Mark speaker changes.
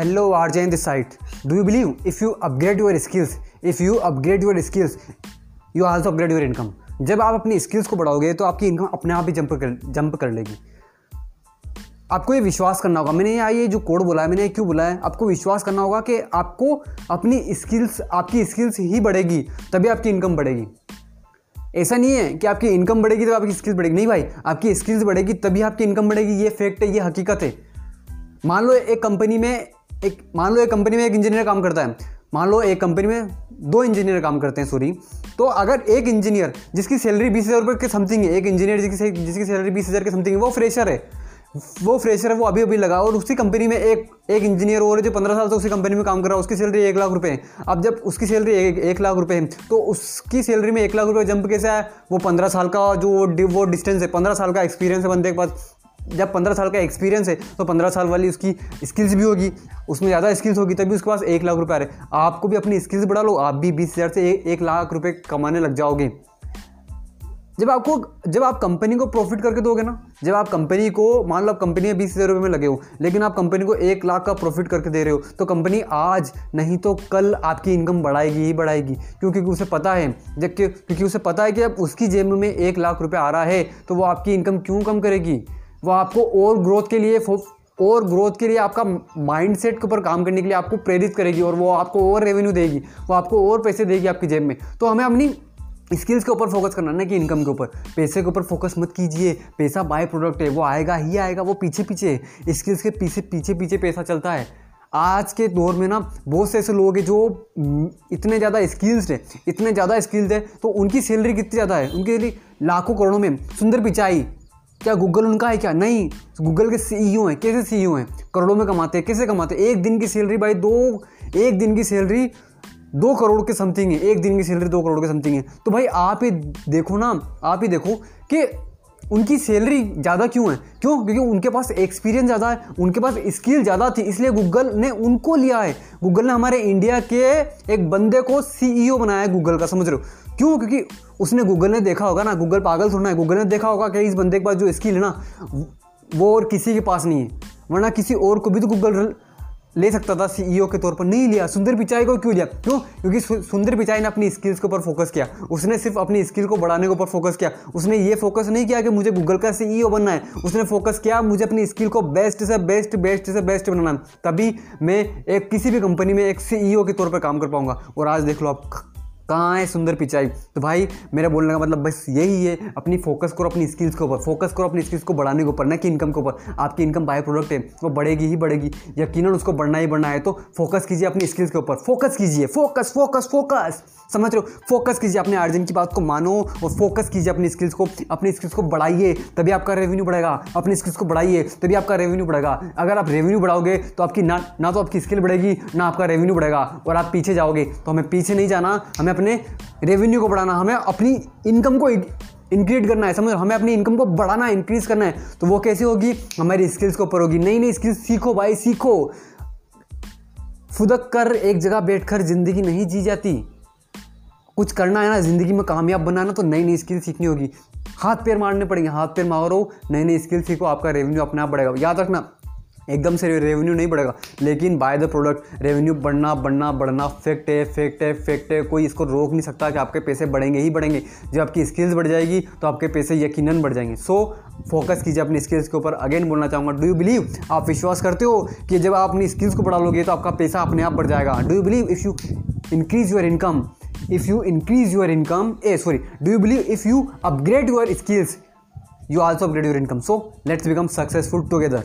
Speaker 1: Hello, RJ in this site. Do you believe if you upgrade your skills, if you upgrade your skills, you also upgrade your income? जब आप अपनी skills को बढ़ाओगे तो आपकी income अपने आप ही jump कर जंप कर लेगी। आपको ये विश्वास करना होगा। मैंने यहाँ ये जो कोड बोला है मैंने क्यों बोला है? आपको विश्वास करना होगा कि आपको अपनी स्किल्स आपकी स्किल्स ही बढ़ेगी तभी आपकी इनकम बढ़ेगी। ऐसा नहीं है कि आपकी इनकम बढ़ेगी तो आपकी स्किल्स बढ़ेगी। नहीं भाई आपकी स्किल्स बढ़ेगी तभी आपकी इनकम बढ़ेगी। ये फैक्ट है ये हकीकत है। मान लो एक कंपनी में एक मान लो एक कंपनी में एक इंजीनियर काम करता है। मान लो एक कंपनी में दो इंजीनियर काम करते हैं सॉरी तो अगर एक इंजीनियर जिसकी सैलरी बीस हज़ार रुपये के समथिंग है एक इंजीनियर जिसकी जिसकी सैलरी बीस हज़ार के समथिंग है वो फ्रेशर है। वो फ्रेशर है वो अभी अभी लगा और उसी कंपनी में एक एक इंजीनियर और जो पंद्रह साल से उसी कंपनी में काम कर रहा है उसकी सैलरी एक लाख रुपए है। अब जब उसकी सैलरी एक, एक लाख रुपए है तो उसकी सैलरी में एक लाख रुपए जंप कैसे है वो पंद्रह साल का जो वो डिस्टेंस है पंद्रह साल का एक्सपीरियंस है बंदे के पास। जब पंद्रह साल का एक्सपीरियंस है तो पंद्रह साल वाली उसकी स्किल्स भी होगी। उसमें ज़्यादा स्किल्स होगी तभी उसके पास एक लाख रुपये आ रहे आपको भी अपनी स्किल्स बढ़ा लो आप भी बीस हज़ार से एक, लाख रुपये कमाने लग जाओगे। जब आपको जब आप कंपनी को प्रॉफिट करके दोगे ना जब आप कंपनी को मान लो आप कंपनी में बीस हज़ार रुपये में लगे हो लेकिन आप कंपनी को एक लाख का प्रॉफिट करके दे रहे हो तो कंपनी आज नहीं तो कल आपकी इनकम बढ़ाएगी ही बढ़ाएगी। क्योंकि उसे पता है जब क्योंकि उसे पता है कि अब उसकी जेब में एक लाख रुपये आ रहा है तो वो आपकी इनकम क्यों कम करेगी? वो आपको और ग्रोथ के लिए और ग्रोथ के लिए आपका माइंडसेट के ऊपर काम करने के लिए आपको प्रेरित करेगी और वो आपको और रेवेन्यू देगी, वो आपको और पैसे देगी आपकी जेब में। तो हमें अपनी स्किल्स के ऊपर फोकस करना ना कि इनकम के ऊपर। पैसे के ऊपर फोकस मत कीजिए। पैसा बाय प्रोडक्ट है, वो आएगा ही आएगा, वो पीछे पीछे स्किल्स के पीछे पीछे पीछे पैसा चलता है। आज के दौर में ना बहुत से ऐसे लोग हैं जो इतने ज़्यादा स्किल्स है, इतने ज़्यादा स्किल्स है तो उनकी सैलरी कितनी ज़्यादा है? उनके लाखों करोड़ों में सुंदर पिचाई। क्या गूगल उनका है क्या? नहीं। गूगल के सीईओ हैं। कैसे सीईओ हैं? करोड़ों में कमाते हैं। कैसे कमाते हैं? एक दिन की सैलरी भाई दो, एक दिन की सैलरी दो करोड़ के समथिंग है। एक दिन की सैलरी दो करोड़ के समथिंग है। तो भाई आप ही देखो ना, आप ही देखो कि उनकी सैलरी ज़्यादा क्यों है? क्यों? क्योंकि उनके पास एक्सपीरियंस ज़्यादा है, उनके पास स्किल ज़्यादा थी, इसलिए गूगल ने उनको लिया है। गूगल ने हमारे इंडिया के एक बंदे को सीईओ बनाया है गूगल का, समझ रहे हो? क्यों? क्योंकि उसने गूगल ने देखा होगा ना गूगल पागल थोड़ा है। गूगल ने देखा होगा कि इस बंदे के पास जो स्किल है ना, वो और किसी के पास नहीं है। वरना किसी और को भी तो गूगल ले सकता था सीईओ के तौर पर। नहीं लिया, सुंदर पिचाई को क्यों लिया? क्यों? क्योंकि सुंदर पिचाई ने अपनी स्किल्स के ऊपर फोकस किया। उसने सिर्फ़ अपनी स्किल को बढ़ाने के ऊपर फोकस किया। उसने ये फोकस नहीं किया कि मुझे गूगल का सीईओ बनना है। उसने फोकस किया, मुझे अपनी स्किल को बेस्ट से बेस्ट बेस्ट से बेस्ट बनाना तभी मैं एक किसी भी कंपनी में एक सीईओ के तौर पर काम कर पाऊँगा। और आज देख लो आप कहाँ है सुंदर पिचाई? तो भाई, मेरा बोलने का मतलब बस यही है, अपनी फोकस करो, अपनी स्किल्स के ऊपर। फोकस करो अपनी स्किल्स को बढ़ाने के ऊपर, ना कि इनकम के ऊपर। आपकी इनकम बाय प्रोडक्ट है, वो बढ़ेगी ही बढ़ेगी। यकीन उसको बढ़ना ही बढ़ना है तो फोकस कीजिए अपनी स्किल्स के ऊपर। फोकस कीजिए फोकस फोकस फोकस समझ रहे हो? फोकस कीजिए अपने अर्जन की बात को मानो और फोकस कीजिए अपनी स्किल्स को। अपनी स्किल्स को बढ़ाइए, तभी आपका रेवेन्यू बढ़ेगा। अपनी स्किल्स को बढ़ाइए, तभी आपका रेवेन्यू बढ़ेगा। अगर आप रेवेन्यू बढ़ाओगे तो आपकी ना ना तो आपकी स्किल बढ़ेगी, ना आपका रेवेन्यू बढ़ेगा। और आप पीछे जाओगे तो हमें पीछे नहीं जाना, हमें अपने रेवेन्यू को बढ़ाना, हमें अपनी इनकम को इंक्रीज करना है, समझ, हमें अपनी इनकम को बढ़ाना है इंक्रीज करना है तो वो कैसे होगी? हमारी स्किल्स के ऊपर होगी। नई नई स्किल्स सीखो भाई, सीखो। फुदक कर, एक जगह बैठकर ज़िंदगी नहीं जी जाती। कुछ करना है ना, ज़िंदगी में कामयाब बनाना तो नई नई स्किल सीखनी होगी। हाथ पैर मारने पड़ेंगे हाथ पैर मारो नई नई स्किल सीखो, आपका रेवेन्यू अपने आप बढ़ेगा। याद रखना एकदम से रेवेन्यू नहीं बढ़ेगा। लेकिन बाय द प्रोडक्ट रेवेन्यू बढ़ना बढ़ना बढ़ना फैक्ट है फैक्ट है फैक्ट है। कोई इसको रोक नहीं सकता कि आपके पैसे बढ़ेंगे ही बढ़ेंगे। जब आपकी स्किल्स बढ़ जाएगी तो आपके पैसे यकीनन बढ़ जाएँगे। सो फोकस कीजिए अपनी स्किल्स के ऊपर। अगेन बोलना चाहूँगा डू यू बिलीव आप विश्वास करते हो कि जब आप अपनी स्किल्स को बढ़ा लोगे तो आपका पैसा अपने आप बढ़ जाएगा। Do you believe if you increase your income if you increase your income uh sorry do you believe if you upgrade your skills you also upgrade your income? So, let's become successful together.